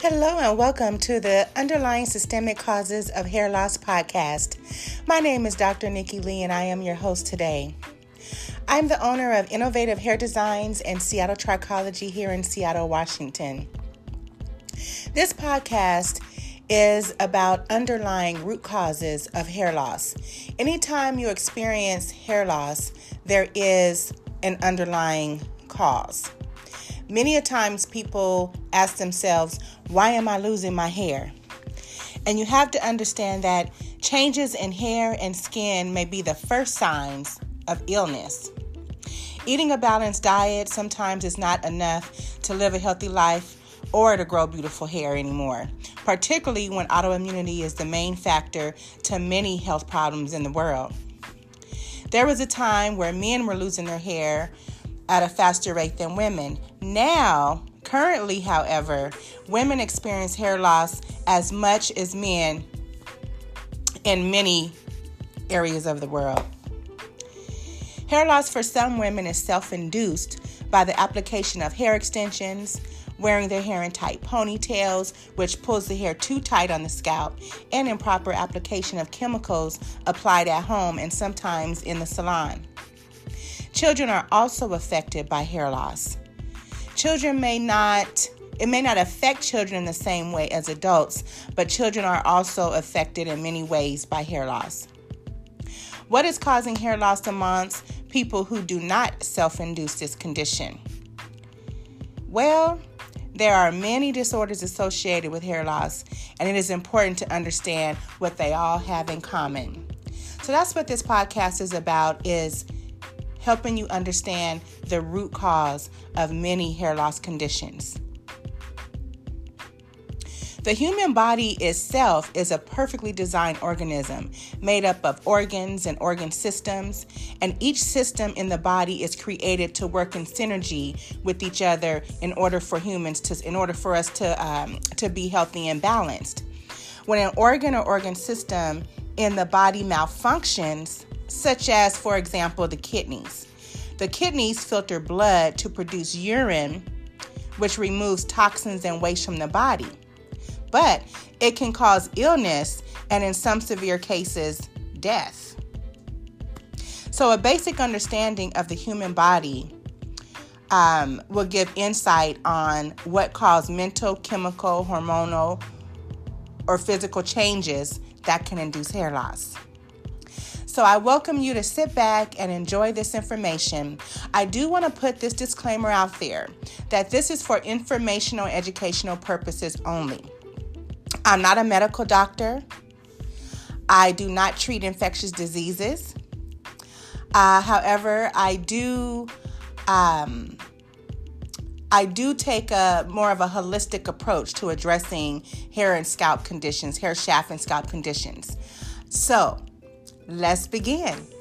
Hello and welcome to the Underlying Systemic Causes of Hair Loss podcast. My name is Dr. Nikki Lee and I am your host today. I'm the owner of Innovative Hair Designs and Seattle Trichology here in Seattle, Washington. This podcast is about underlying root causes of hair loss. Anytime you experience hair loss, there is an underlying cause. Many a times people ask themselves, why am I losing my hair? And you have to understand that changes in hair and skin may be the first signs of illness. Eating a balanced diet sometimes is not enough to live a healthy life or to grow beautiful hair anymore, particularly when autoimmunity is the main factor to many health problems in the world. There was a time where men were losing their hair at a faster rate than women. Now, currently, however, women experience hair loss as much as men in many areas of the world. Hair loss for some women is self induced by the application of hair extensions, wearing their hair in tight ponytails, which pulls the hair too tight on the scalp, and improper application of chemicals applied at home and sometimes in the salon. Children are also affected by hair loss. Children may not it may not affect children in the same way as adults, but children are also affected in many ways by hair loss. What is causing hair loss amongst people who do not self induce this condition? Well, there are many disorders associated with hair loss, and it is important to understand what they all have in common. So that's what this podcast is about is helping you understand the root cause of many hair loss conditions. The human body itself is a perfectly designed organism made up of organs and organ systems, and each system in the body is created to work in synergy with each other in order for humans to, in order for us to um, to be healthy and balanced. When an organ or organ system in the body malfunctions, such as, for example, the kidneys. The kidneys filter blood to produce urine, which removes toxins and waste from the body. But it can cause illness and, in some severe cases, death. So, a basic understanding of the human body um, will give insight on what cause mental, chemical, hormonal, or physical changes that can induce hair loss. So I welcome you to sit back and enjoy this information. I do want to put this disclaimer out there that this is for informational educational purposes only. I'm not a medical doctor. I do not treat infectious diseases. Uh, however, I do um, I do take a more of a holistic approach to addressing hair and scalp conditions, hair shaft and scalp conditions. So, Let's begin.